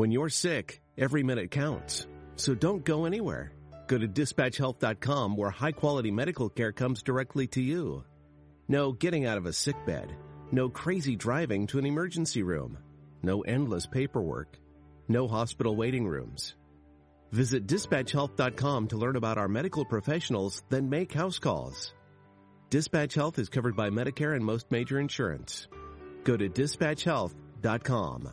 When you're sick, every minute counts. So don't go anywhere. Go to dispatchhealth.com where high quality medical care comes directly to you. No getting out of a sick bed. No crazy driving to an emergency room. No endless paperwork. No hospital waiting rooms. Visit dispatchhealth.com to learn about our medical professionals, then make house calls. Dispatch Health is covered by Medicare and most major insurance. Go to dispatchhealth.com.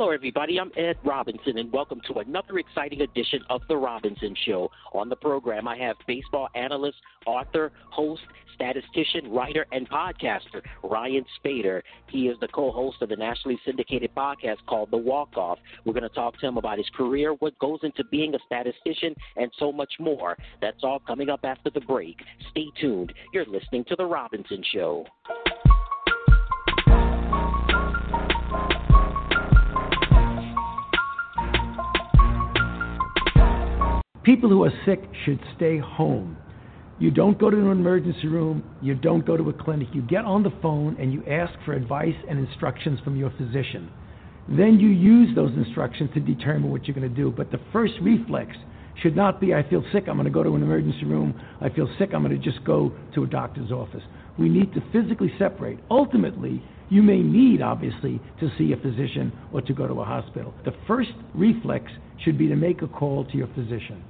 Hello, everybody. I'm Ed Robinson, and welcome to another exciting edition of The Robinson Show. On the program, I have baseball analyst, author, host, statistician, writer, and podcaster Ryan Spaeder. He is the co host of the nationally syndicated podcast called The Walk Off. We're going to talk to him about his career, what goes into being a statistician, and so much more. That's all coming up after the break. Stay tuned. You're listening to The Robinson Show. People who are sick should stay home. You don't go to an emergency room, you don't go to a clinic. You get on the phone and you ask for advice and instructions from your physician. Then you use those instructions to determine what you're going to do. But the first reflex should not be I feel sick, I'm going to go to an emergency room. I feel sick, I'm going to just go to a doctor's office. We need to physically separate. Ultimately, you may need, obviously, to see a physician or to go to a hospital. The first reflex should be to make a call to your physician.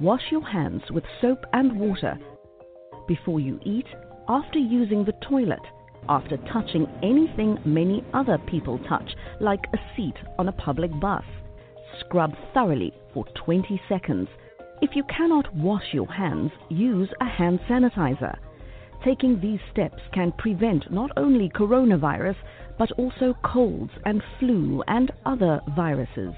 Wash your hands with soap and water before you eat, after using the toilet, after touching anything many other people touch, like a seat on a public bus. Scrub thoroughly for 20 seconds. If you cannot wash your hands, use a hand sanitizer. Taking these steps can prevent not only coronavirus, but also colds and flu and other viruses.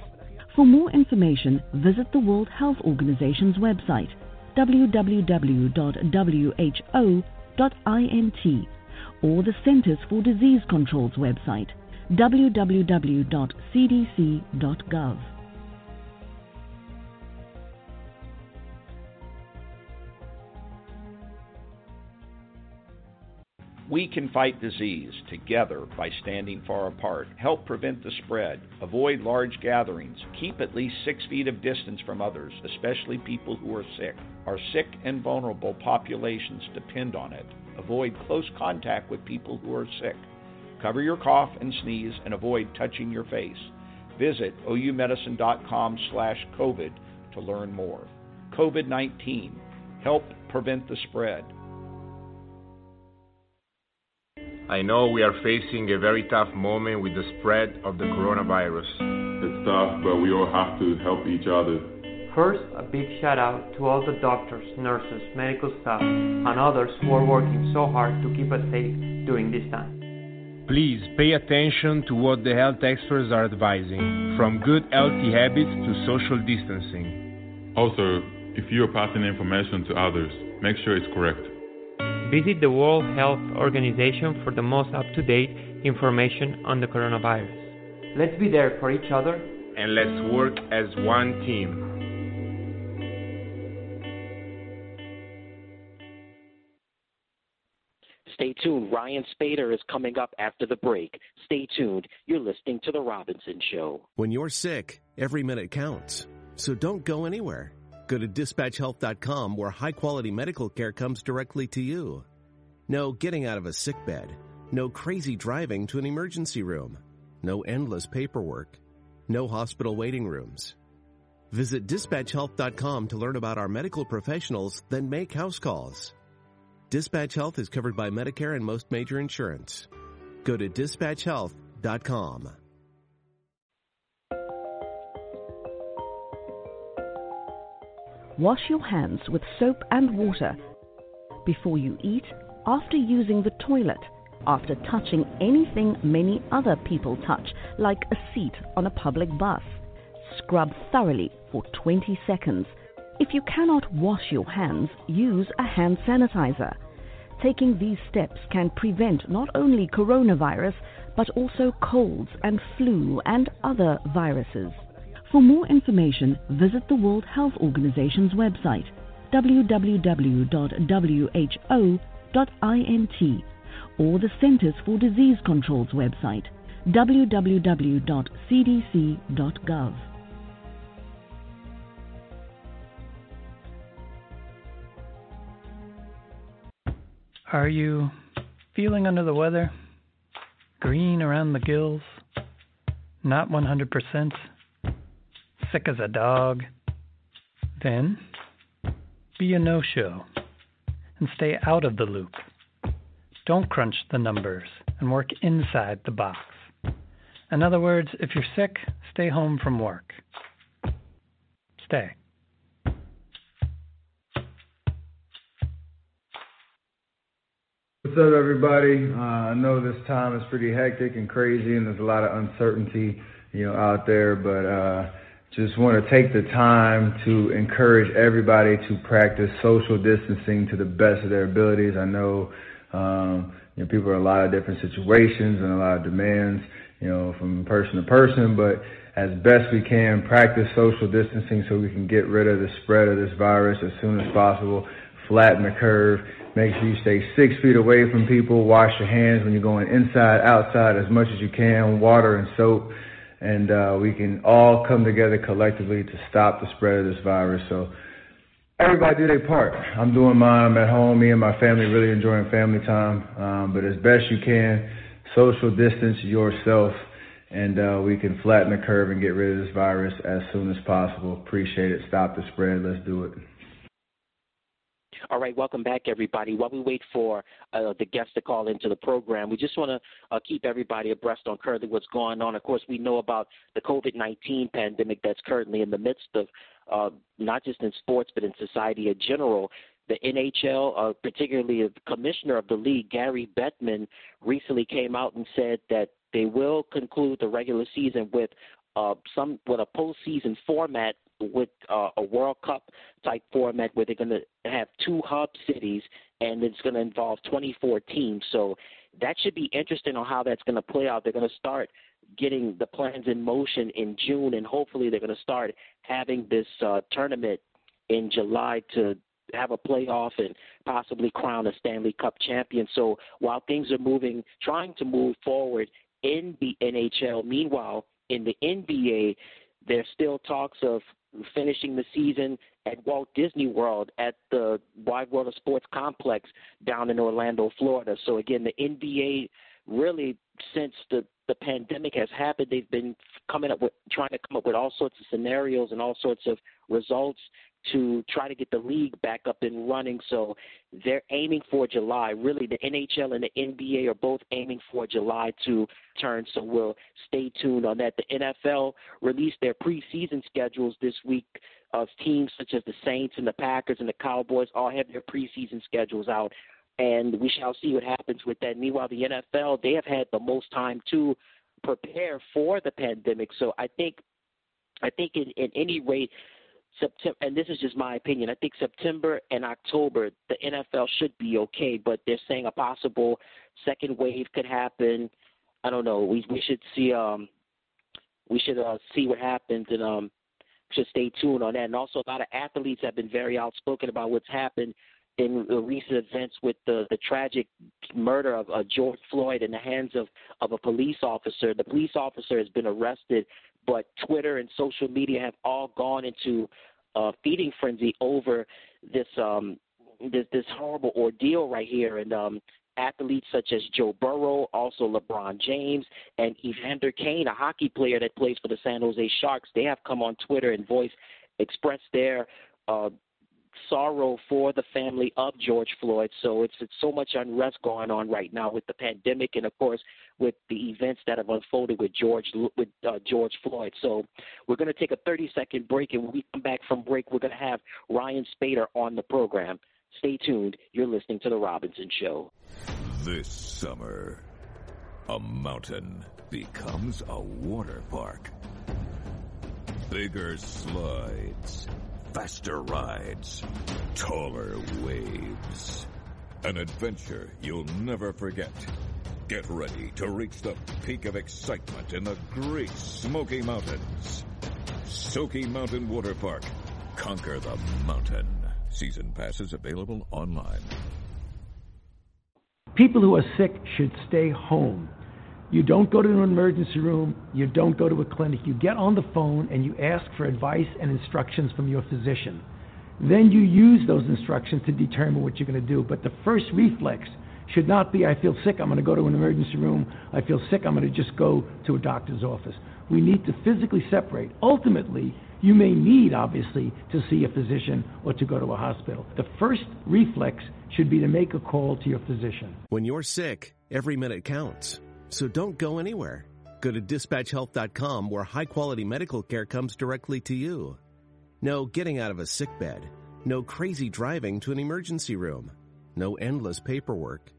For more information, visit the World Health Organization's website www.who.int or the Centers for Disease Control's website www.cdc.gov. We can fight disease together by standing far apart, help prevent the spread, avoid large gatherings, keep at least six feet of distance from others, especially people who are sick. Our sick and vulnerable populations depend on it. Avoid close contact with people who are sick. Cover your cough and sneeze and avoid touching your face. Visit oumedicine.com slash COVID to learn more. COVID 19. Help prevent the spread. I know we are facing a very tough moment with the spread of the coronavirus. It's tough, but we all have to help each other. First, a big shout out to all the doctors, nurses, medical staff, and others who are working so hard to keep us safe during this time. Please pay attention to what the health experts are advising, from good healthy habits to social distancing. Also, if you are passing information to others, make sure it's correct. Visit the World Health Organization for the most up to date information on the coronavirus. Let's be there for each other and let's work as one team. Stay tuned. Ryan Spaeder is coming up after the break. Stay tuned. You're listening to The Robinson Show. When you're sick, every minute counts. So don't go anywhere. Go to dispatchhealth.com where high quality medical care comes directly to you. No getting out of a sick bed. No crazy driving to an emergency room. No endless paperwork. No hospital waiting rooms. Visit dispatchhealth.com to learn about our medical professionals, then make house calls. Dispatch Health is covered by Medicare and most major insurance. Go to dispatchhealth.com. Wash your hands with soap and water before you eat, after using the toilet, after touching anything many other people touch, like a seat on a public bus. Scrub thoroughly for 20 seconds. If you cannot wash your hands, use a hand sanitizer. Taking these steps can prevent not only coronavirus, but also colds and flu and other viruses. For more information, visit the World Health Organization's website www.who.int or the Centers for Disease Control's website www.cdc.gov. Are you feeling under the weather? Green around the gills? Not 100%? Sick as a dog? Then be a no show and stay out of the loop. Don't crunch the numbers and work inside the box. In other words, if you're sick, stay home from work. Stay. What's up, everybody? Uh, I know this time is pretty hectic and crazy, and there's a lot of uncertainty, you know, out there. But uh, just want to take the time to encourage everybody to practice social distancing to the best of their abilities. I know, um, you know, people are in a lot of different situations and a lot of demands, you know, from person to person. But as best we can, practice social distancing so we can get rid of the spread of this virus as soon as possible. Flatten the curve Make sure you stay six feet away from people. Wash your hands when you're going inside, outside as much as you can. Water and soap. And uh, we can all come together collectively to stop the spread of this virus. So everybody do their part. I'm doing mine. I'm at home. Me and my family really enjoying family time. Um, but as best you can, social distance yourself. And uh, we can flatten the curve and get rid of this virus as soon as possible. Appreciate it. Stop the spread. Let's do it. All right, welcome back, everybody. While we wait for uh, the guests to call into the program, we just want to uh, keep everybody abreast on currently what's going on. Of course, we know about the COVID 19 pandemic that's currently in the midst of uh, not just in sports, but in society in general. The NHL, uh, particularly the commissioner of the league, Gary Bettman, recently came out and said that they will conclude the regular season with uh, some with a postseason format with uh, a World Cup type format where they're going to have two hub cities and it's going to involve 24 teams. So that should be interesting on how that's going to play out. They're going to start getting the plans in motion in June, and hopefully they're going to start having this uh, tournament in July to have a playoff and possibly crown a Stanley Cup champion. So while things are moving, trying to move forward in the NHL, meanwhile in the NBA, there's still talks of finishing the season at Walt Disney World at the Wide World of Sports complex down in Orlando, Florida. So again, the NBA really since the the pandemic has happened, they've been coming up with trying to come up with all sorts of scenarios and all sorts of results to try to get the league back up and running. So they're aiming for July. Really, the NHL and the NBA are both aiming for July to turn. So we'll stay tuned on that. The NFL released their preseason schedules this week of teams such as the Saints and the Packers and the Cowboys all have their preseason schedules out. And we shall see what happens with that. Meanwhile, the NFL, they have had the most time to prepare for the pandemic. So I think I think in, in any rate, September, and this is just my opinion. I think September and October, the NFL should be okay, but they're saying a possible second wave could happen. I don't know. We we should see um we should uh, see what happens and um should stay tuned on that. And also, a lot of athletes have been very outspoken about what's happened in recent events with the the tragic murder of uh, George Floyd in the hands of of a police officer. The police officer has been arrested, but Twitter and social media have all gone into uh, feeding frenzy over this um, this this horrible ordeal right here, and um, athletes such as Joe Burrow, also LeBron James, and Evander Kane, a hockey player that plays for the San Jose Sharks, they have come on Twitter and voice expressed their uh, sorrow for the family of George Floyd. So it's it's so much unrest going on right now with the pandemic, and of course with the events that have unfolded with George with uh, George Floyd. So we're going to take a 30 second break, and when we come back from break, we're going to have Ryan Spaeder on the program. Stay tuned. You're listening to the Robinson Show. This summer, a mountain becomes a water park. Bigger slides faster rides, taller waves. An adventure you'll never forget. Get ready to reach the peak of excitement in the Great Smoky Mountains. Smoky Mountain Water Park. Conquer the mountain. Season passes available online. People who are sick should stay home. You don't go to an emergency room. You don't go to a clinic. You get on the phone and you ask for advice and instructions from your physician. Then you use those instructions to determine what you're going to do. But the first reflex should not be I feel sick, I'm going to go to an emergency room. I feel sick, I'm going to just go to a doctor's office. We need to physically separate. Ultimately, you may need, obviously, to see a physician or to go to a hospital. The first reflex should be to make a call to your physician. When you're sick, every minute counts. So don't go anywhere. Go to dispatchhealth.com where high quality medical care comes directly to you. No getting out of a sick bed. No crazy driving to an emergency room. No endless paperwork.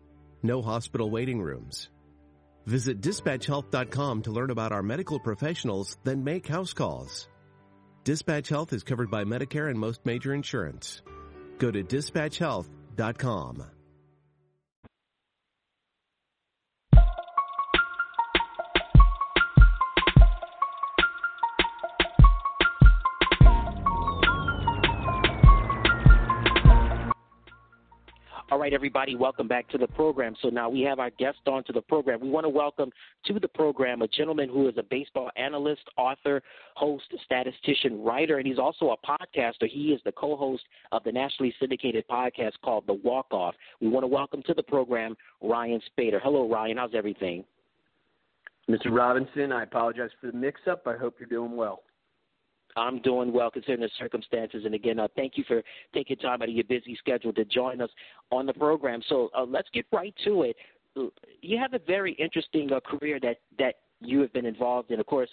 No hospital waiting rooms. Visit dispatchhealth.com to learn about our medical professionals, then make house calls. Dispatch Health is covered by Medicare and most major insurance. Go to dispatchhealth.com. All right, everybody, welcome back to the program. So now we have our guest on to the program. We want to welcome to the program a gentleman who is a baseball analyst, author, host, statistician, writer, and he's also a podcaster. He is the co host of the nationally syndicated podcast called The Walk Off. We want to welcome to the program Ryan Spaeder. Hello, Ryan. How's everything? Mr. Robinson, I apologize for the mix up. I hope you're doing well. I'm doing well considering the circumstances. And again, uh, thank you for taking time out of your busy schedule to join us on the program. So uh, let's get right to it. You have a very interesting uh, career that that you have been involved in. Of course,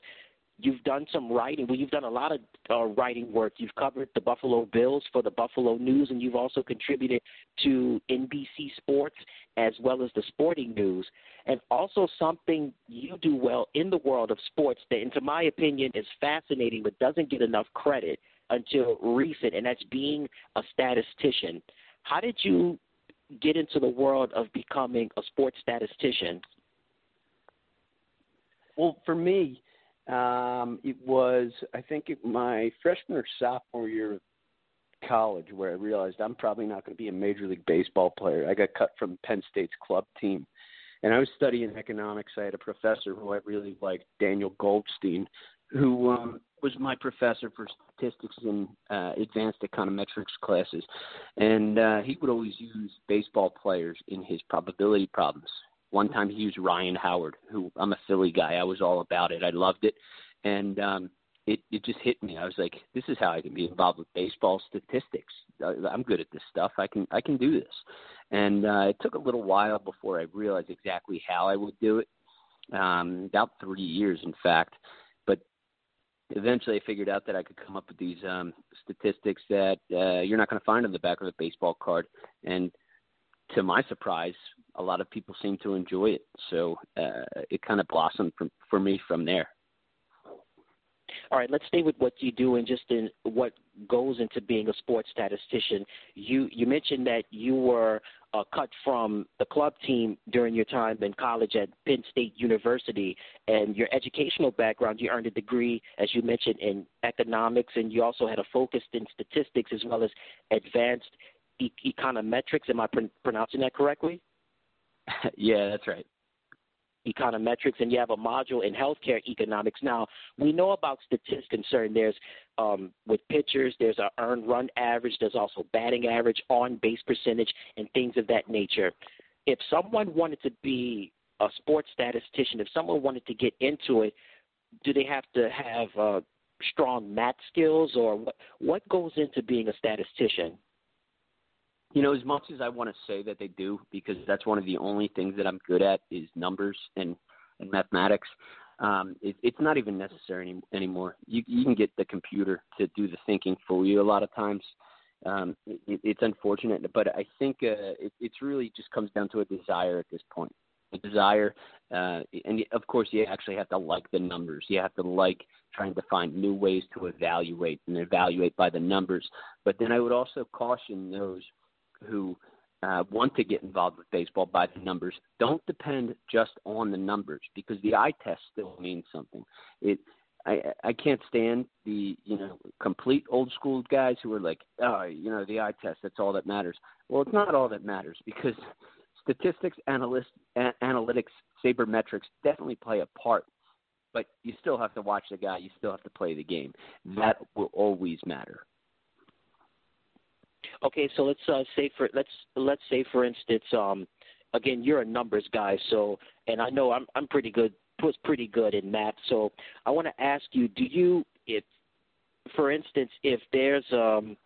You've done some writing. Well, you've done a lot of uh, writing work. You've covered the Buffalo Bills for the Buffalo News, and you've also contributed to NBC Sports as well as the Sporting News. And also something you do well in the world of sports that, into my opinion, is fascinating but doesn't get enough credit until recent, and that's being a statistician. How did you get into the world of becoming a sports statistician? Well, for me, um, it was, I think, it, my freshman or sophomore year of college where I realized I'm probably not going to be a major league baseball player. I got cut from Penn State's club team, and I was studying economics. I had a professor who I really liked, Daniel Goldstein, who um, was my professor for statistics and uh, advanced econometrics classes, and uh, he would always use baseball players in his probability problems. One time he used Ryan Howard, who I'm a Philly guy. I was all about it. I loved it, and um, it it just hit me. I was like, this is how I can be involved with baseball statistics. I'm good at this stuff. I can I can do this. And uh, it took a little while before I realized exactly how I would do it. Um, about three years, in fact. But eventually, I figured out that I could come up with these um, statistics that uh, you're not going to find on the back of a baseball card. And to my surprise, a lot of people seem to enjoy it. So uh, it kind of blossomed from, for me from there. All right, let's stay with what you do and just in what goes into being a sports statistician. You you mentioned that you were uh, cut from the club team during your time in college at Penn State University, and your educational background. You earned a degree, as you mentioned, in economics, and you also had a focus in statistics as well as advanced e- econometrics. Am I pr- pronouncing that correctly? yeah, that's right. Econometrics, and you have a module in healthcare economics. Now, we know about statistics concern. There's um, with pitchers, there's a earned run average, there's also batting average, on base percentage, and things of that nature. If someone wanted to be a sports statistician, if someone wanted to get into it, do they have to have uh, strong math skills, or what? What goes into being a statistician? You know, as much as I want to say that they do, because that's one of the only things that I'm good at is numbers and and mathematics. Um, it, it's not even necessary any, anymore. You, you can get the computer to do the thinking for you a lot of times. Um, it, it's unfortunate, but I think uh, it it's really just comes down to a desire at this point. A desire, uh, and of course, you actually have to like the numbers. You have to like trying to find new ways to evaluate and evaluate by the numbers. But then I would also caution those who uh, want to get involved with baseball by the numbers, don't depend just on the numbers because the eye test still means something. It I I can't stand the you know complete old school guys who are like, oh, you know, the eye test that's all that matters. Well, it's not all that matters because statistics, analyst, a- analytics, sabermetrics definitely play a part, but you still have to watch the guy. You still have to play the game. That will always matter. Okay, so let's uh, say for let's let's say for instance, um, again, you're a numbers guy, so and I know I'm I'm pretty good was pretty good in math. So I want to ask you, do you if for instance, if there's um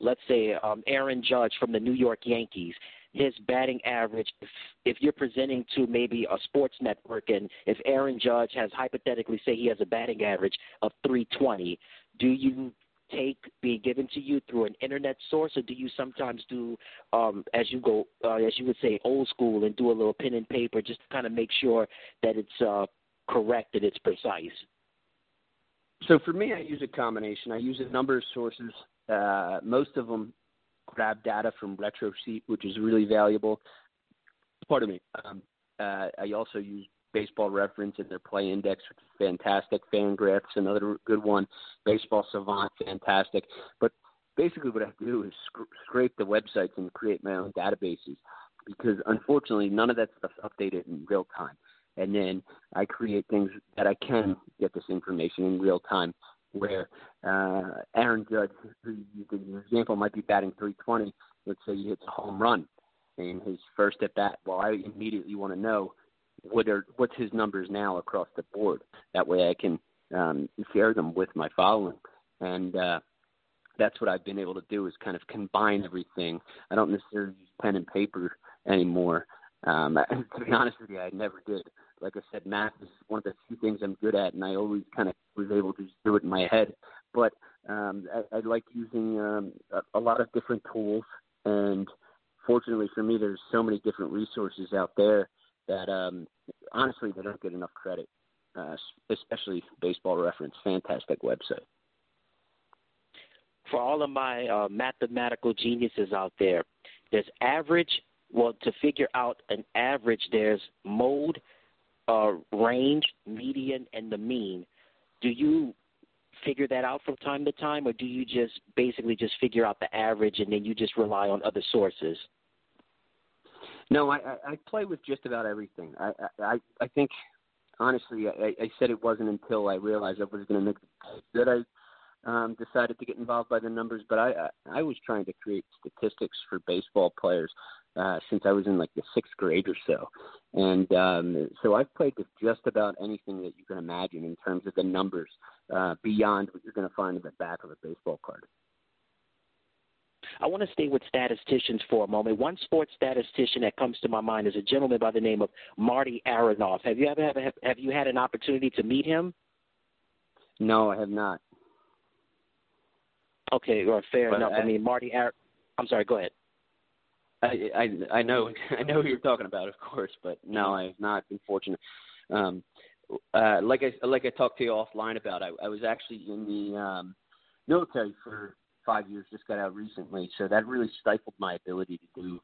let's say um Aaron Judge from the New York Yankees, his batting average if if you're presenting to maybe a sports network and if Aaron Judge has hypothetically say he has a batting average of 320, do you take being given to you through an internet source, or do you sometimes do, um, as you go, uh, as you would say, old school, and do a little pen and paper just to kind of make sure that it's uh, correct and it's precise? So for me, I use a combination. I use a number of sources. Uh, most of them grab data from RetroSheet, which is really valuable. Pardon me. Um, uh, I also use Baseball Reference and their Play Index, which is fantastic. Fangraphs, another good one. Baseball Savant, fantastic. But basically, what I do is sc- scrape the websites and create my own databases because unfortunately, none of that stuff's updated in real time. And then I create things that I can get this information in real time. Where uh, Aaron Judge, who the example might be batting 320, let's say he hits a home run in his first at bat. Well, I immediately want to know what are what's his numbers now across the board. That way, I can um, share them with my following, and uh, that's what I've been able to do is kind of combine everything. I don't necessarily use pen and paper anymore. Um, to be honest with you, I never did. Like I said, math is one of the few things I'm good at, and I always kind of was able to just do it in my head. But um, I, I like using um, a, a lot of different tools, and fortunately for me, there's so many different resources out there that um, honestly they don't get enough credit, uh, especially Baseball Reference. Fantastic website. For all of my uh, mathematical geniuses out there, there's average. Well, to figure out an average, there's mode, uh, range, median, and the mean. Do you figure that out from time to time, or do you just basically just figure out the average and then you just rely on other sources? No, I, I, play with just about everything. I, I, I think honestly, I, I said it wasn't until I realized I was going to make that I um, decided to get involved by the numbers. But I, I, I was trying to create statistics for baseball players uh, since I was in like the sixth grade or so, and um, so I've played with just about anything that you can imagine in terms of the numbers uh, beyond what you're going to find in the back of a baseball card. I want to stay with statisticians for a moment. One sports statistician that comes to my mind is a gentleman by the name of Marty Aronoff. Have you ever have, have you had an opportunity to meet him? No, I have not. Okay, or fair But enough. I, I- mean, Marty. Ar- I'm sorry. Go ahead. I, I I know I know who you're talking about, of course, but no, I have not been fortunate. Um, uh, like I like I talked to you offline about, I, I was actually in the um, military for five years, just got out recently, so that really stifled my ability to do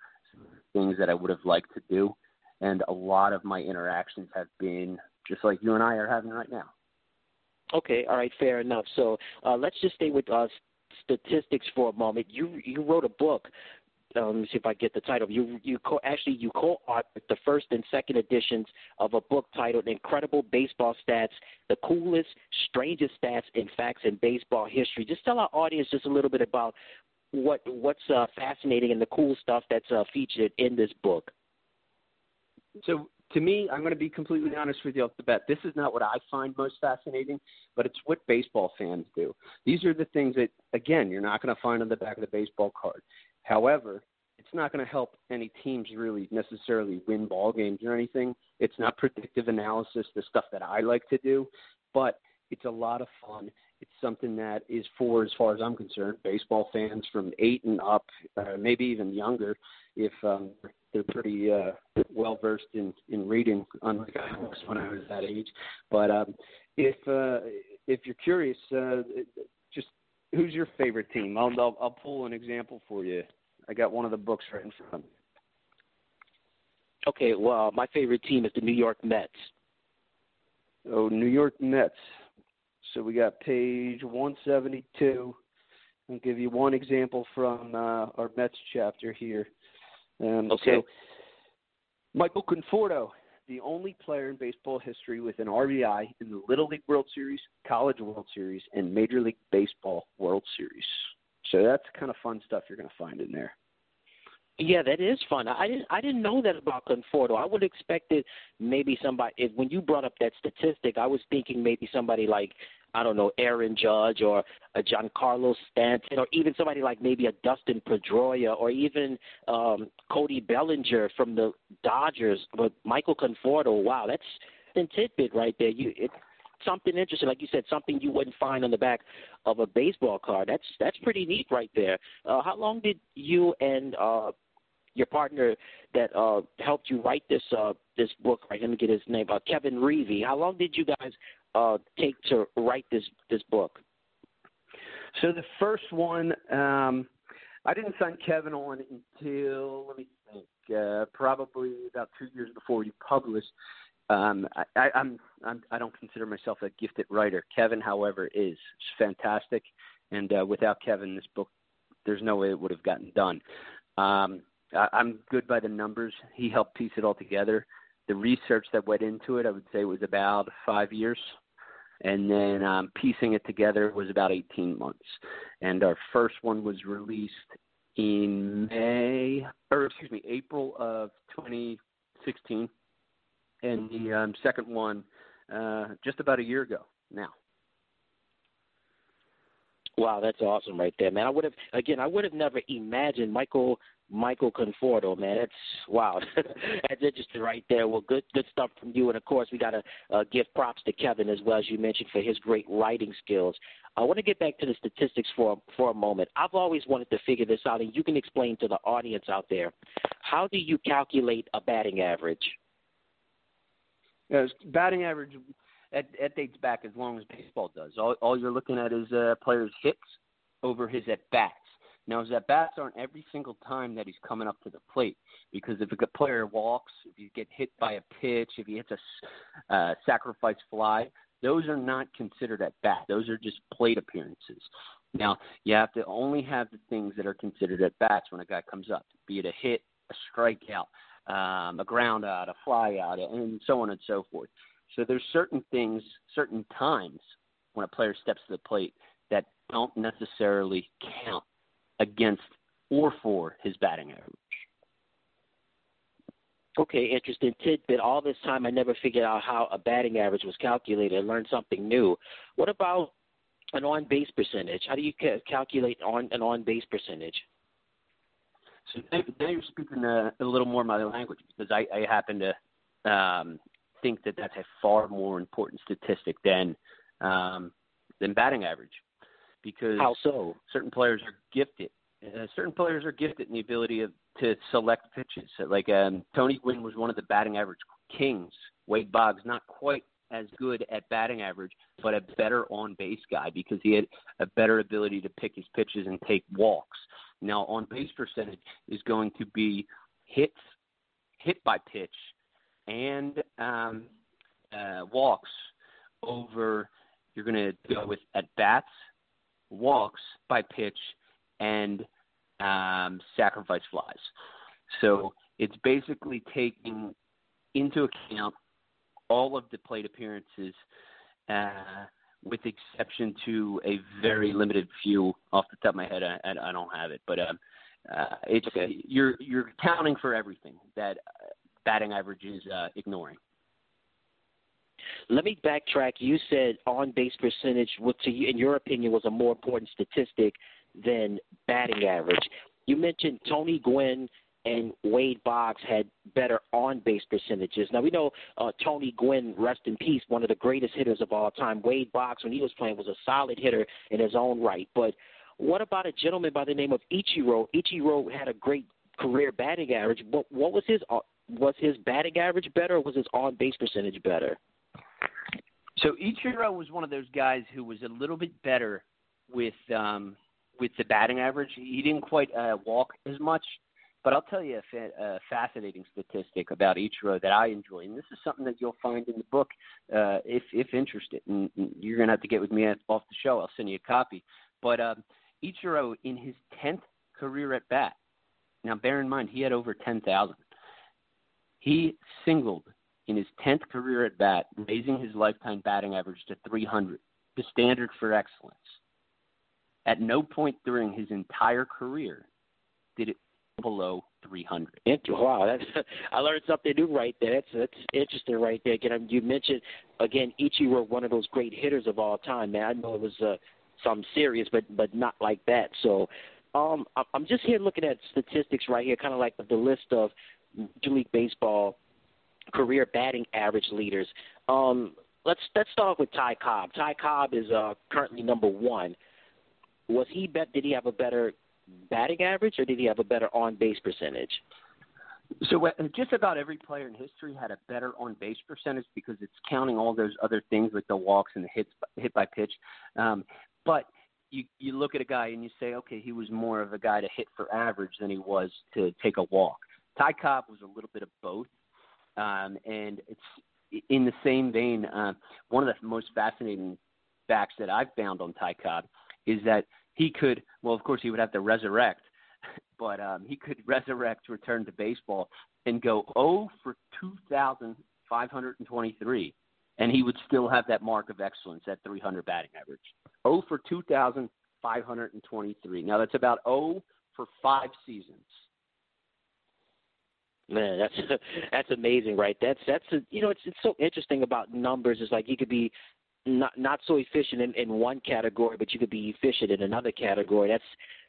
things that I would have liked to do, and a lot of my interactions have been just like you and I are having right now. Okay, all right, fair enough. So uh, let's just stay with uh, statistics for a moment. You you wrote a book. Um, let me see if I get the title. You you co- actually you co-authored the first and second editions of a book titled "Incredible Baseball Stats: The Coolest, Strangest Stats and Facts in Baseball History." Just tell our audience just a little bit about what what's uh, fascinating and the cool stuff that's uh, featured in this book. So to me, I'm going to be completely honest with you off the bat. This is not what I find most fascinating, but it's what baseball fans do. These are the things that, again, you're not going to find on the back of the baseball card. However, it's not going to help any teams really necessarily win ball games or anything. It's not predictive analysis, the stuff that I like to do, but it's a lot of fun. It's something that is for, as far as I'm concerned, baseball fans from eight and up, uh, maybe even younger, if um, they're pretty uh, well versed in in reading, unlike I was when I was that age. But um, if uh, if you're curious, uh, who's your favorite team? I'll, I'll I'll pull an example for you. I got one of the books right in front of me. Okay, well, my favorite team is the New York Mets. Oh, New York Mets. So we got page 172. I'll give you one example from uh, our Mets chapter here. Um, okay. So Michael Conforto, the only player in baseball history with an RBI in the Little League World Series, College World Series, and Major League Baseball World Series. So that's kind of fun stuff you're going to find in there. Yeah, that is fun. I didn't I didn't know that about Conforto. I would expected maybe somebody if when you brought up that statistic, I was thinking maybe somebody like I don't know, Aaron Judge or a Giancarlo Stanton or even somebody like maybe a Dustin Pedroia or even um Cody Bellinger from the Dodgers. But Michael Conforto, wow, that's a tidbit right there. You it something interesting, like you said, something you wouldn't find on the back of a baseball card. That's that's pretty neat right there. Uh, how long did you and uh, your partner that uh, helped you write this uh, this book? Right, let me get his name. Uh, Kevin Reavy. How long did you guys uh, take to write this this book? So the first one, um, I didn't sign Kevin on until let me think, uh, probably about two years before we published. Um, I, I, I'm, I'm I don't consider myself a gifted writer. Kevin, however, is fantastic, and uh, without Kevin, this book there's no way it would have gotten done. Um, I, I'm good by the numbers. He helped piece it all together. The research that went into it, I would say, was about five years, and then um, piecing it together was about 18 months. And our first one was released in May, or excuse me, April of 2016 and the um, second one uh, just about a year ago now. Wow, that's awesome right there, man. I would have again, I would have never imagined Michael Michael Conforto, man. That's wow, that's interesting right there. Well, good good stuff from you, and of course we got to uh, give props to Kevin as well as you mentioned for his great writing skills. I want to get back to the statistics for for a moment. I've always wanted to figure this out, and you can explain to the audience out there how do you calculate a batting average? Yeah, batting average that, that dates back as long as baseball does. All, all you're looking at is a uh, player's hits over his at bats. Now, his at bats aren't every single time that he's coming up to the plate because if a player walks, if you get hit by a pitch, if he hits a uh, sacrifice fly, those are not considered at bat. Those are just plate appearances. Now, you have to only have the things that are considered at bats when a guy comes up, be it a hit, a strikeout, um, a ground out, a fly out, and so on and so forth. So there's certain things, certain times when a player steps to the plate that don't necessarily count against or for his batting average. Okay, interesting tidbit. All this time, I never figured out how a batting average was calculated. I learned something new. What about an on base percentage? How do you ca- calculate on an on base percentage? So now you're speaking a, a little more my language because I, I happen to um, think that that's a far more important statistic than um, than batting average because how so? Certain players are gifted. Uh, certain players are gifted in the ability of, to select pitches. So like um, Tony Gwynn was one of the batting average kings. Wade Boggs not quite as good at batting average, but a better on base guy because he had a better ability to pick his pitches and take walks. Now, on base percentage is going to be hits, hit by pitch, and um, uh, walks over. You're going to go with at bats, walks by pitch, and um, sacrifice flies. So it's basically taking into account all of the plate appearances. Uh, with exception to a very limited few off the top of my head. I, I, I don't have it, but um, uh, it's okay. you're you're accounting for everything that batting average is uh, ignoring. Let me backtrack. You said on base percentage, which in your opinion was a more important statistic than batting average. You mentioned Tony Gwynn and Wade Boggs had better on base percentages. Now we know uh, Tony Gwynn, rest in peace, one of the greatest hitters of all time. Wade Boggs, when he was playing, was a solid hitter in his own right. But what about a gentleman by the name of Ichiro? Ichiro had a great career batting average. But what was his uh, was his batting average better, or was his on base percentage better? So Ichiro was one of those guys who was a little bit better with um, with the batting average. He didn't quite uh, walk as much But I'll tell you a, fa- a fascinating statistic about Ichiro that I enjoy, and this is something that you'll find in the book uh, if if interested. And, you're going to have to get with me off the show. I'll send you a copy. But um, Ichiro, in his tenth career at bat, now bear in mind he had over ten thousand. He singled in his tenth career at bat, raising his lifetime batting average to 300, the standard for excellence. At no point during his entire career did it below 300. Wow, that's I learned something new right there. That's that's interesting right there. Again, you mentioned again Ichiro, one of those great hitters of all time. Man, I know it was uh, some serious, but but not like that. So, um, I'm just here looking at statistics right here, kind of like the list of Major League Baseball career batting average leaders. Um, let's let's start with Ty Cobb. Ty Cobb is uh, currently number one. Was he bet? Did he have a better batting average, or did he have a better on base percentage? So uh, just about every player in history had a better on base percentage because it's counting all those other things like the walks and the hits hit by pitch. Um, but you you look at a guy and you say, okay, he was more of a guy to hit for average than he was to take a walk. Ty Cobb was a little bit of both, um, and it's in the same vein. Uh, one of the most fascinating facts that I've found on Ty Cobb is that he could, well, of course, he would have to resurrect, but um, he could resurrect, return to baseball, and go 0 for 2,523, and he would still have that mark of excellence at 300 batting average. 0 for 2,523. Now that's about 0 for five seasons. Man, that's that's amazing, right? That's that's a, you know it's it's so interesting about numbers. It's like you could be not not so efficient in, in one category, but you could be efficient in another category. That's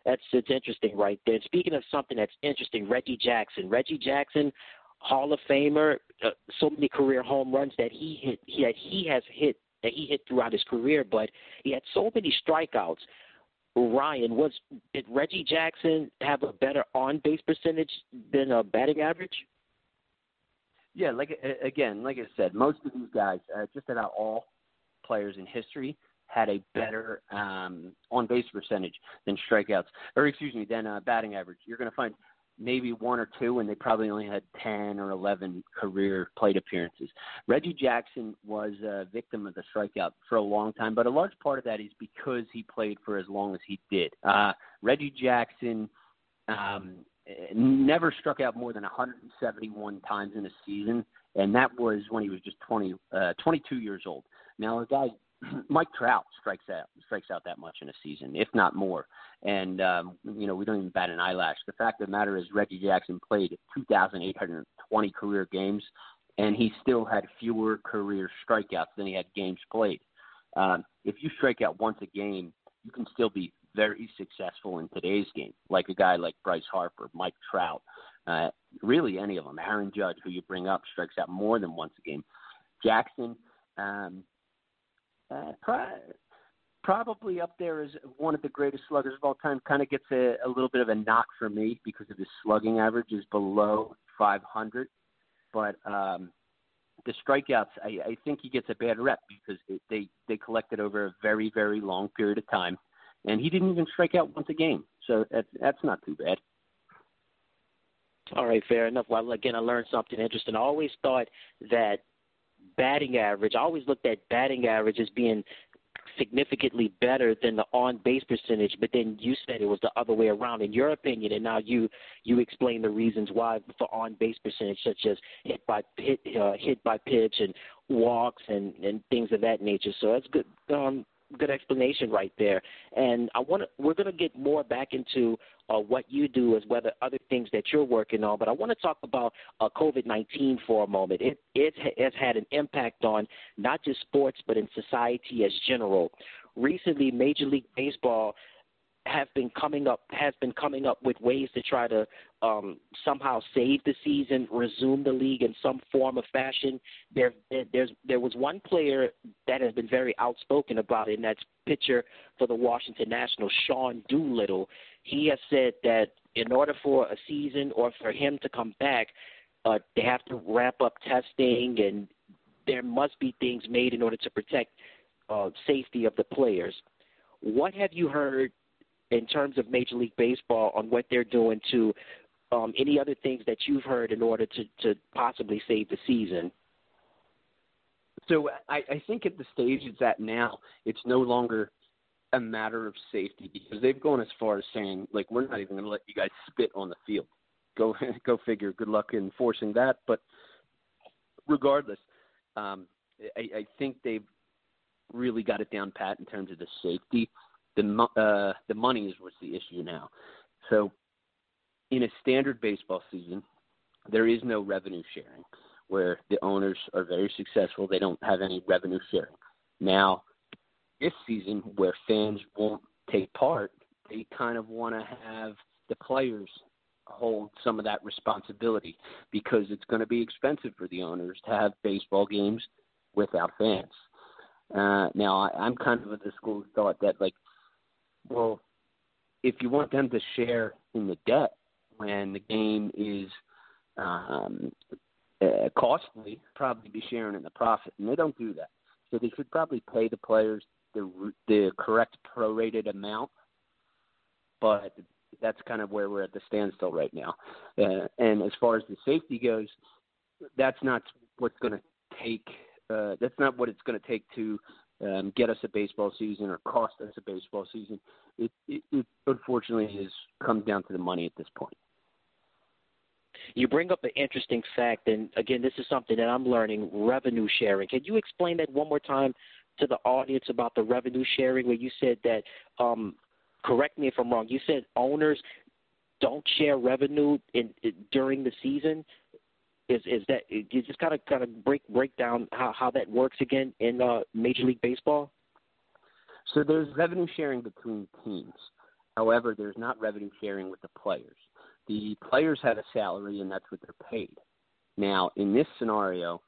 that's it's interesting right there. Speaking of something that's interesting, Reggie Jackson. Reggie Jackson, Hall of Famer, uh, so many career home runs that he hit he that he has hit that he hit throughout his career, but he had so many strikeouts. Ryan, was did Reggie Jackson have a better on base percentage than a batting average? Yeah, like again, like I said, most of these guys, uh, just about all players in history had a better um, on base percentage than strikeouts, or excuse me, than uh, batting average. You're going to find maybe one or two, and they probably only had 10 or 11 career plate appearances. Reggie Jackson was a victim of the strikeout for a long time, but a large part of that is because he played for as long as he did. Uh, Reggie Jackson um, never struck out more than 171 times in a season, and that was when he was just 20, uh, 22 years old. Now, a guy Mike Trout strikes out strikes out that much in a season, if not more. And um, you know, we don't even bat an eyelash. The fact of the matter is, Reggie Jackson played 2,820 career games, and he still had fewer career strikeouts than he had games played. Um, if you strike out once a game, you can still be very successful in today's game, like a guy like Bryce Harper, Mike Trout, uh, really any of them. Aaron Judge, who you bring up, strikes out more than once a game. Jackson, um, uh, probably up there as one of the greatest sluggers of all time. Kind of gets a, a little bit of a knock for me because of his slugging average is below 500. But um, the strikeouts, I, I think he gets a bad rep because it, they they collected over a very very long period of time, and he didn't even strike out once a game. So that's that's not too bad. All right, fair enough. Well, again, I learned something interesting. I always thought that batting average. I always looked at batting average as being significantly better than the on base percentage, but then you said it was the other way around in your opinion, and now you you explain the reasons why for on base percentage, such as hit by hit uh, hit by pitch and walks and and things of that nature. So that's good. Um, good explanation right there. And I want to, we're going to get more back into uh, what you do as whether other things that you're working on. But I want to talk about uh, COVID 19 for a moment. It, it has had an impact on not just sports, but in society as general. Recently, Major League Baseball have been coming up has been coming up with ways to try to um, somehow save the season, resume the league in some form or fashion. There, there's there was one player that has been very outspoken about it, and that's pitcher for the Washington Nationals, Sean Doolittle. He has said that in order for a season or for him to come back, uh, they have to ramp up testing, and there must be things made in order to protect uh, safety of the players. What have you heard in terms of Major League Baseball on what they're doing to um, any other things that you've heard in order to, to possibly save the season? So I, I think at the stage it's at now, it's no longer a matter of safety because they've gone as far as saying like we're not even going to let you guys spit on the field. Go go figure. Good luck enforcing that. But regardless, um, I, I think they've really got it down pat in terms of the safety. The uh, the money is what's the issue now. So in a standard baseball season, there is no revenue sharing where the owners are very successful. They don't have any revenue sharing. Now, this season, where fans won't take part, they kind of want to have the players hold some of that responsibility because it's going to be expensive for the owners to have baseball games without fans. Uh, now, I, I'm kind of of the school of thought that, like, well, if you want them to share in the debt when the game is um, uh, costly, probably be sharing in the profit, and they don't do that. So they should probably pay the players the the correct prorated amount, but that's kind of where we're at the standstill right now. Uh, and as far as the safety goes, that's not what's going to take. Uh, that's not what it's going to take to um, get us a baseball season or cost us a baseball season. It, it, it unfortunately has come down to the money at this point. You bring up an interesting fact, and again, this is something that I'm learning revenue sharing. Can you explain that one more time to the audience about the revenue sharing where you said that, um, correct me if I'm wrong, you said owners don't share revenue in, in during the season? Is is that you just of kind of break break down how how that works again in uh, Major League Baseball? So there's revenue sharing between teams. However, there's not revenue sharing with the players the players have a salary and that's what they're paid. Now, in this scenario,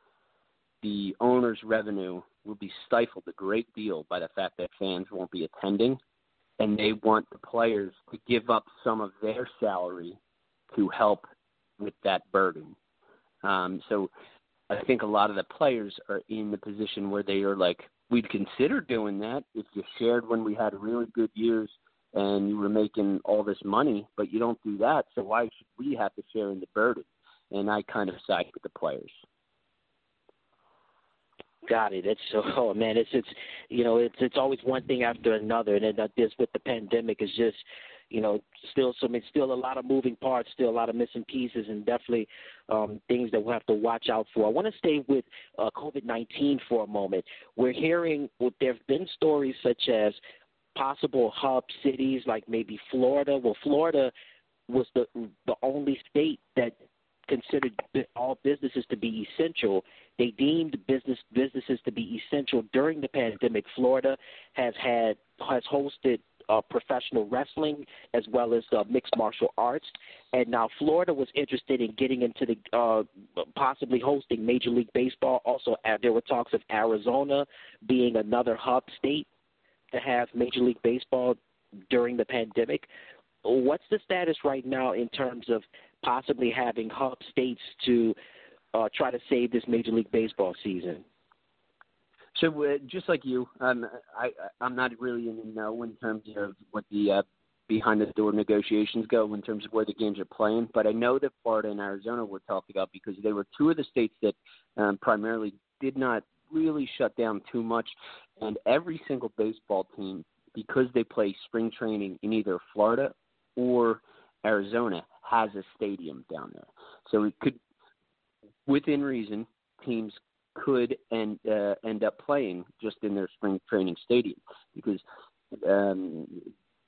the owner's revenue will be stifled a great deal by the fact that fans won't be attending, and they want the players to give up some of their salary to help with that burden. Um, so I think a lot of the players are in the position where they are like, we'd consider doing that if you shared when we had really good years and you were making all this money, but you don't do that. So why should we have to share in the burden? And I kind of side with the players. Got it. It's so oh man, it's it's you know it's it's always one thing after another, and then this with the pandemic is just you know still some it's still a lot of moving parts, still a lot of missing pieces, and definitely um, things that we'll have to watch out for. I want to stay with uh, COVID nineteen for a moment. We're hearing well, there have been stories such as possible hub cities like maybe Florida. Well, Florida was the the only state that considered all businesses to be essential. They deemed business businesses to be essential during the pandemic. Florida has had has hosted uh, professional wrestling as well as uh, mixed martial arts, and now Florida was interested in getting into the uh, possibly hosting Major League Baseball. Also, uh, there were talks of Arizona being another hub state to have Major League Baseball during the pandemic. What's the status right now in terms of possibly having hub states to uh, try to save this Major League Baseball season? So, uh, just like you, um, I, I'm not really in the know in terms of what the uh, behind the door negotiations go in terms of where the games are playing. But I know that Florida and Arizona were talked about because they were two of the states that um, primarily did not really shut down too much. And every single baseball team, because they play spring training in either Florida or Arizona, has a stadium down there. So it could, within reason, teams could end uh, end up playing just in their spring training stadium because um,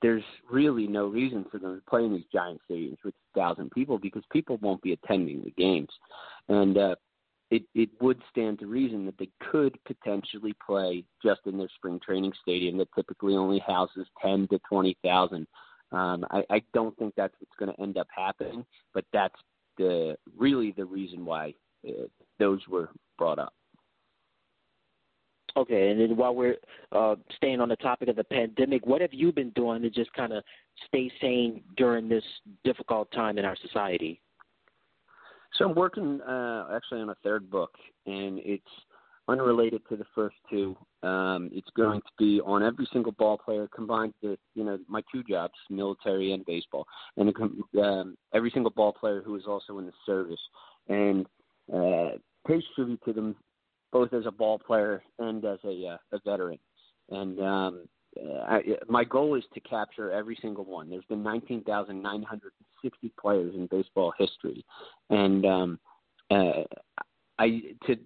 there's really no reason for them to play in these giant stadiums with thousand people because people won't be attending the games, and uh, it, it would stand to reason that they could potentially play just in their spring training stadium that typically only houses 10 to 20,000. Um, I, I don't think that's what's going to end up happening, but that's the really the reason why uh, those were brought up. Okay, and then while we're uh, staying on the topic of the pandemic, what have you been doing to just kind of stay sane during this difficult time in our society? So I'm working uh, actually on a third book, and it's unrelated to the first two. Um, it's going to be on every single ball player combined with you know my two jobs, military and baseball, and um, every single ball player who is also in the service, and uh, pays tribute to them both as a ball player and as a, uh, a veteran. And um, I, my goal is to capture every single one. There's been 19,960 players in baseball history, and um, uh, I to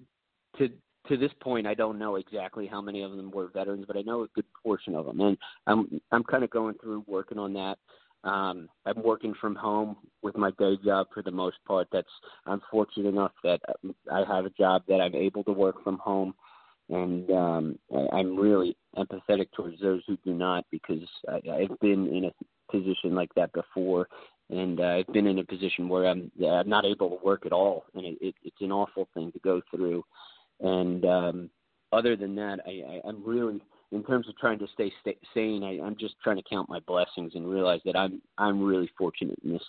to to this point, I don't know exactly how many of them were veterans, but I know a good portion of them, and I'm I'm kind of going through working on that. Um, I'm working from home with my day job for the most part. That's I'm fortunate enough that I have a job that I'm able to work from home, and um, I'm really empathetic towards those who do not because I, I've been in a position like that before, and uh, I've been in a position where I'm I'm not able to work at all, and it, it, it's an awful thing to go through. And um, other than that, I, I, I'm really, in terms of trying to stay st- sane, I, I'm just trying to count my blessings and realize that I'm I'm really fortunate in this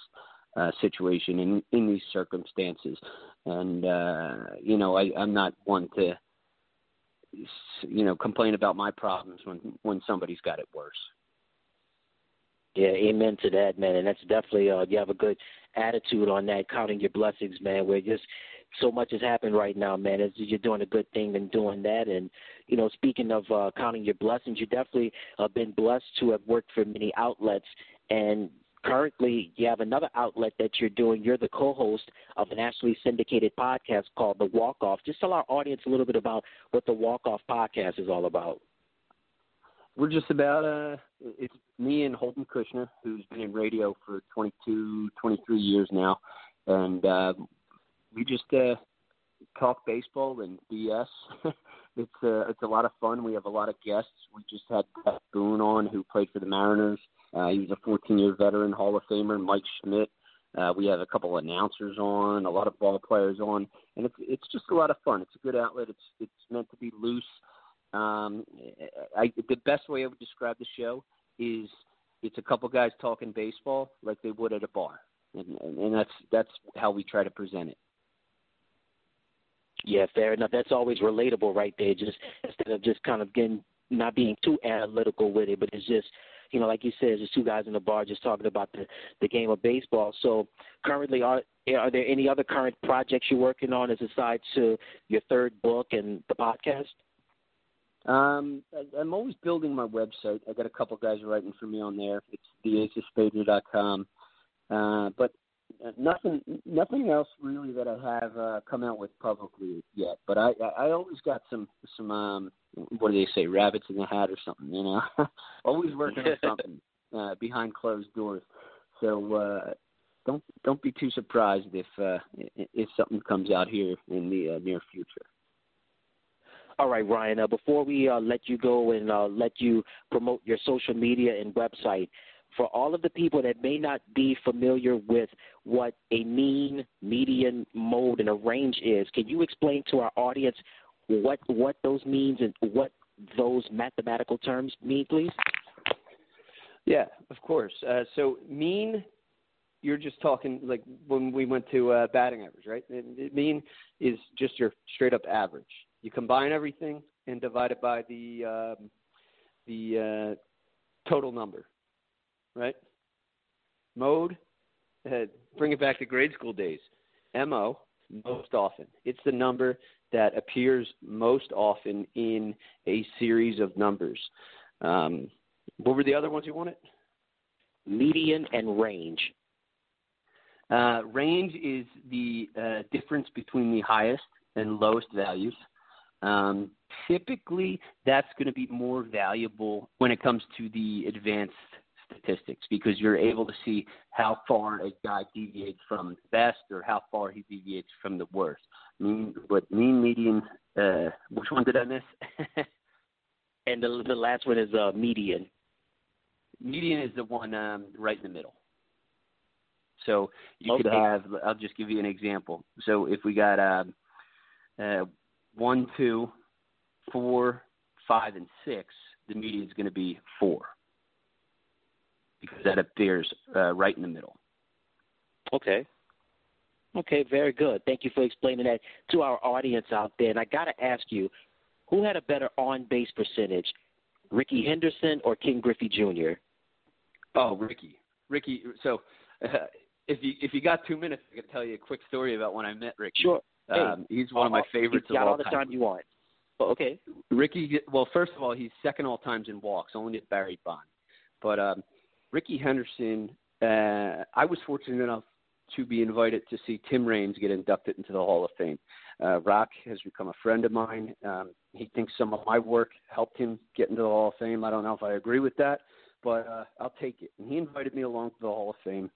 uh, situation in in these circumstances. And uh, you know, I, I'm not one to you know complain about my problems when when somebody's got it worse. Yeah, amen to that, man. And that's definitely uh, you have a good attitude on that, counting your blessings, man. Where just so much has happened right now, man. As you're doing a good thing and doing that, and you know, speaking of uh, counting your blessings, you definitely have been blessed to have worked for many outlets, and currently you have another outlet that you're doing. You're the co-host of a nationally syndicated podcast called The Walk Off. Just tell our audience a little bit about what the Walk Off podcast is all about. We're just about uh, it's me and Holden Kushner, who's been in radio for 22, 23 years now, and uh, we just uh, talk baseball and BS. it's uh, it's a lot of fun. We have a lot of guests. We just had Bret Boone on, who played for the Mariners. Uh, he was a 14-year veteran, Hall of Famer, Mike Schmidt. Uh, we have a couple of announcers on, a lot of ball players on, and it's it's just a lot of fun. It's a good outlet. It's it's meant to be loose. Um, I, the best way I would describe the show is it's a couple guys talking baseball like they would at a bar, and, and that's that's how we try to present it. Yeah, fair enough. That's always relatable, right there. Just instead of just kind of getting not being too analytical with it, but it's just you know, like you said, just two guys in the bar just talking about the the game of baseball. So currently, are are there any other current projects you're working on as aside to your third book and the podcast? Um, I, I'm always building my website. I got a couple guys writing for me on there. It's theaceofspaeder.com. Uh, but nothing nothing else really that I have uh, come out with publicly yet. But I I always got some some um what do they say rabbits in the hat or something you know always working on something uh, behind closed doors. So uh, don't don't be too surprised if uh, if something comes out here in the uh, near future. All right, Ryan. Uh, before we uh, let you go and uh, let you promote your social media and website, for all of the people that may not be familiar with what a mean, median, mode, and a range is, can you explain to our audience what what those means and what those mathematical terms mean, please? Yeah, of course. Uh, so mean, you're just talking like when we went to uh, batting average, right? It, it mean is just your straight up average. You combine everything and divide it by the um, the uh, total number right? Mode, uh, bring it back to grade school days. MO, most often. It's the number that appears most often in a series of numbers. Um, what were the other ones you wanted? Median and range. Uh, range is the uh, difference between the highest and lowest values. Um, typically, that's going to be more valuable when it comes to the advanced statistics because you're able to see how far a guy deviates from the best or how far he deviates from the worst. Mean, but mean, median. Uh, which one did I miss? and the the last one is uh, median. Median is the one um, right in the middle. So you okay. could have. I'll just give you an example. So if we got um, uh, one, two, four, five, and six, the median is going to be four because that appears uh, right in the middle. Okay. Okay, very good. Thank you for explaining that to our audience out there. And I got to ask you, who had a better on base percentage, Rickey Henderson or Ken Griffey Jr.? Oh, Rickey. Rickey. So, uh, if you if you got two minutes, I can tell you a quick story about when I met Rickey. Sure. Um, hey, he's one of my favorites you got of all all the time you want. Oh, okay. Rickey. Well, first of all, he's second all times in walks, only to Barry Bond. But um, Rickey Henderson, uh, I was fortunate enough to be invited to see Tim Raines get inducted into the Hall of Fame. Uh, Rock has become a friend of mine. Um, he thinks some of my work helped him get into the Hall of Fame. I don't know if I agree with that, but uh, I'll take it. And he invited me along to the Hall of Fame.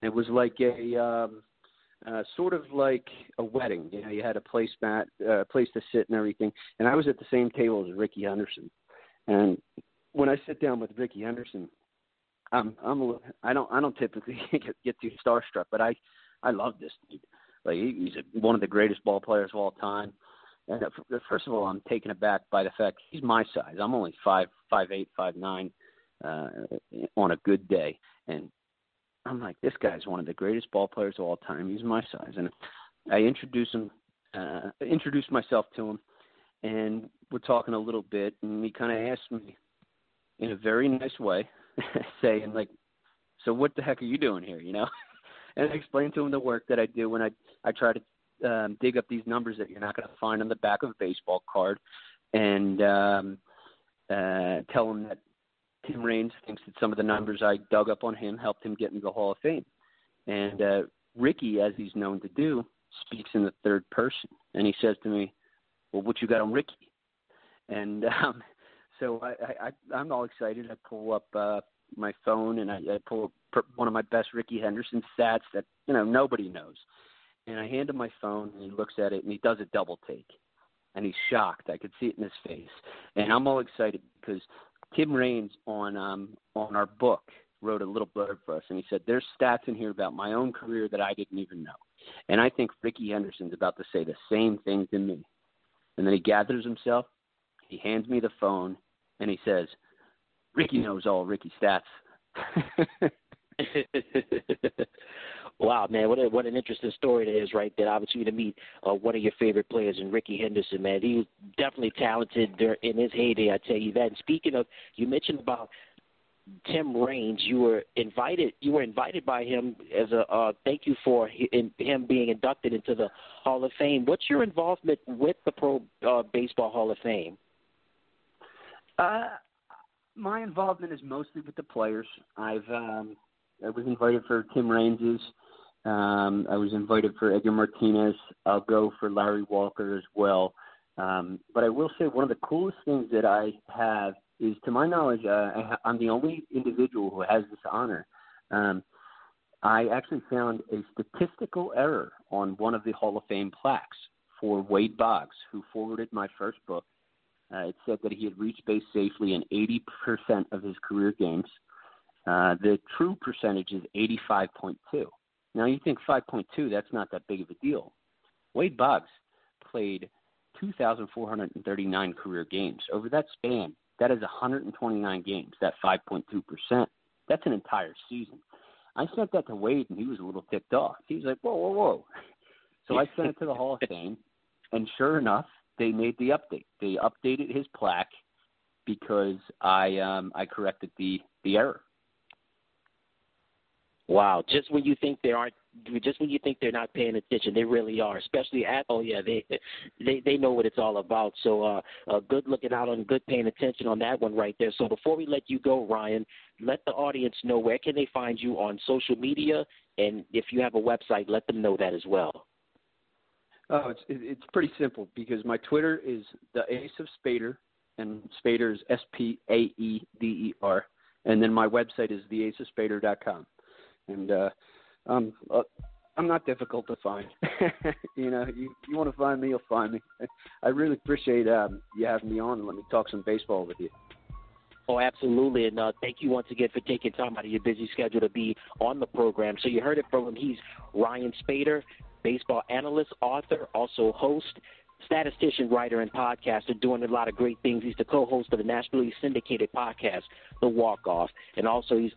And It was like a um, uh, sort of like a wedding. You know, you had a place mat, uh, place to sit, and everything. And I was at the same table as Rickey Henderson. And when I sit down with Rickey Henderson, I'm I'm a, I don't I don't typically get, get too starstruck, but I I love this dude. Like he's a, one of the greatest ball players of all time. And first of all, I'm taken aback by the fact he's my size. I'm only five five eight five nine uh, on a good day, and I'm like, this guy's one of the greatest ball players of all time. He's my size, and I introduced him, uh, introduced myself to him, and we're talking a little bit, and he kind of asked me in a very nice way, saying like, "So what the heck are you doing here?" You know, and I explain to him the work that I do when I I try to um, dig up these numbers that you're not going to find on the back of a baseball card, and um, uh, tell him that Tim Raines thinks that some of the numbers I dug up on him helped him get into the Hall of Fame. And uh, Rickey, as he's known to do, speaks in the third person, and he says to me, "Well, what you got on Rickey?" And um, so I, I, I'm all excited. I pull up uh, my phone and I, I pull up one of my best Rickey Henderson stats that you know nobody knows. And I hand him my phone, and he looks at it, and he does a double take, and he's shocked. I could see it in his face, and I'm all excited because Tim Raines on um, on our book wrote a little blurb for us, and he said there's stats in here about my own career that I didn't even know, and I think Rickey Henderson's about to say the same thing to me. And then he gathers himself, he hands me the phone, and he says, Rickey knows all Rickey stats." wow, man, what a, what an interesting story that is, right there. Obviously, to meet uh, one of your favorite players in Rickey Henderson, man. He was definitely talented there in his heyday. I tell you that. And speaking of, you mentioned about Tim Raines. You were invited. You were invited by him as a uh, thank you for him being inducted into the Hall of Fame. What's your involvement with the Pro uh, Baseball Hall of Fame? Uh, my involvement is mostly with the players. I've um, I was invited for Tim Raines's. Um, I was invited for Edgar Martinez. I'll go for Larry Walker as well. Um, but I will say one of the coolest things that I have is, to my knowledge, uh, I I'm the only individual who has this honor. Um, I actually found a statistical error on one of the Hall of Fame plaques for Wade Boggs, who forwarded my first book. Uh, it said that he had reached base safely in 80% of his career games. Uh, the true percentage is 85.2. Now you think 5.2, that's not that big of a deal. Wade Boggs played 2,439 career games. Over that span, that is 129 games, that 5.2%. That's an entire season. I sent that to Wade, and he was a little ticked off. He was like, whoa, whoa, whoa. So I sent it to the Hall of Fame, and sure enough, they made the update. They updated his plaque because I um, I corrected the the error. Wow! Just when you think they aren't, just when you think they're not paying attention, they really are. Especially at oh yeah, they they they know what it's all about. So uh, uh, good looking out on, good paying attention on that one right there. So before we let you go, Ryan, let the audience know where can they find you on social media, and if you have a website, let them know that as well. Oh, it's it's pretty simple because my Twitter is the Ace of Spaeder, and Spaeder is S P A E D E R, and then my website is theaceofspaeder.com, and uh, um, uh, I'm not difficult to find. you know, you you want to find me, you'll find me. I really appreciate um, you having me on and let me talk some baseball with you. Oh, absolutely. And uh, thank you once again for taking time out of your busy schedule to be on the program. So you heard it from him. He's Ryan Spaeder baseball analyst, author, also host, statistician, writer, and podcaster, doing a lot of great things. He's the co-host of the nationally syndicated podcast, The Walk Off, and also he's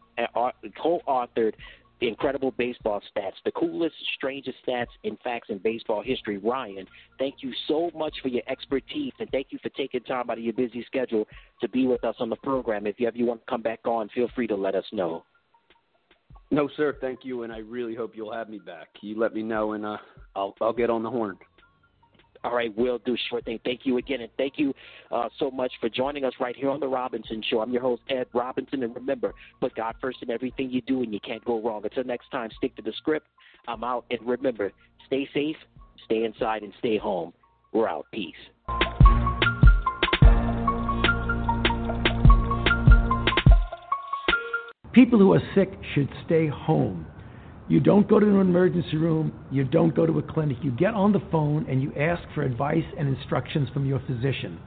co-authored the incredible baseball stats, the coolest, strangest stats and facts in baseball history. Ryan, thank you so much for your expertise and thank you for taking time out of your busy schedule to be with us on the program. If you ever want to come back on, feel free to let us know. No, sir. Thank you, and I really hope you'll have me back. You let me know, and uh, I'll I'll get on the horn. All right, will do. Sure thing. Thank you again, and thank you uh, so much for joining us right here on the Robinson Show. I'm your host Ed Robinson, and remember, put God first in everything you do, and you can't go wrong. Until next time, stick to the script. I'm out, and remember, stay safe, stay inside, and stay home. We're out. Peace. People who are sick should stay home. You don't go to an emergency room. You don't go to a clinic. You get on the phone and you ask for advice and instructions from your physician.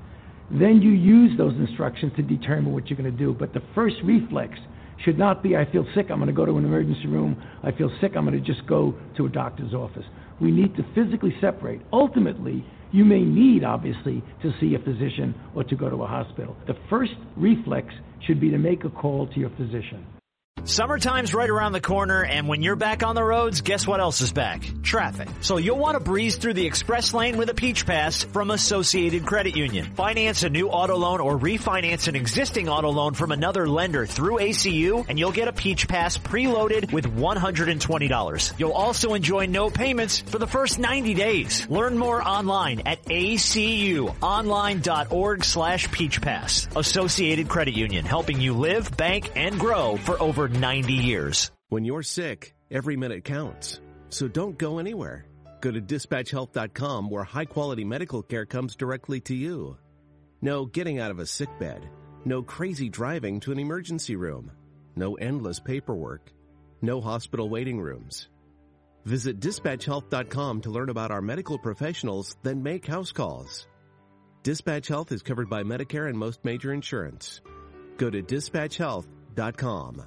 Then you use those instructions to determine what you're going to do. But the first reflex should not be, I feel sick, I'm going to go to an emergency room. I feel sick, I'm going to just go to a doctor's office. We need to physically separate. Ultimately, you may need, obviously, to see a physician or to go to a hospital. The first reflex should be to make a call to your physician. Summertime's right around the corner, and when you're back on the roads, guess what else is back? Traffic. So you'll want to breeze through the express lane with a Peach Pass from Associated Credit Union. Finance a new auto loan or refinance an existing auto loan from another lender through ACU, and you'll get a Peach Pass preloaded with $120. You'll also enjoy no payments for the first 90 days. Learn more online at acuonline.org slash Peach Pass. Associated Credit Union, helping you live, bank, and grow for over 90 years. When you're sick, every minute counts. So don't go anywhere. Go to dispatchhealth.com where high quality medical care comes directly to you. No getting out of a sick bed. No crazy driving to an emergency room. No endless paperwork. No hospital waiting rooms. Visit dispatchhealth.com to learn about our medical professionals, then make house calls. Dispatch Health is covered by Medicare and most major insurance. Go to dispatchhealth.com.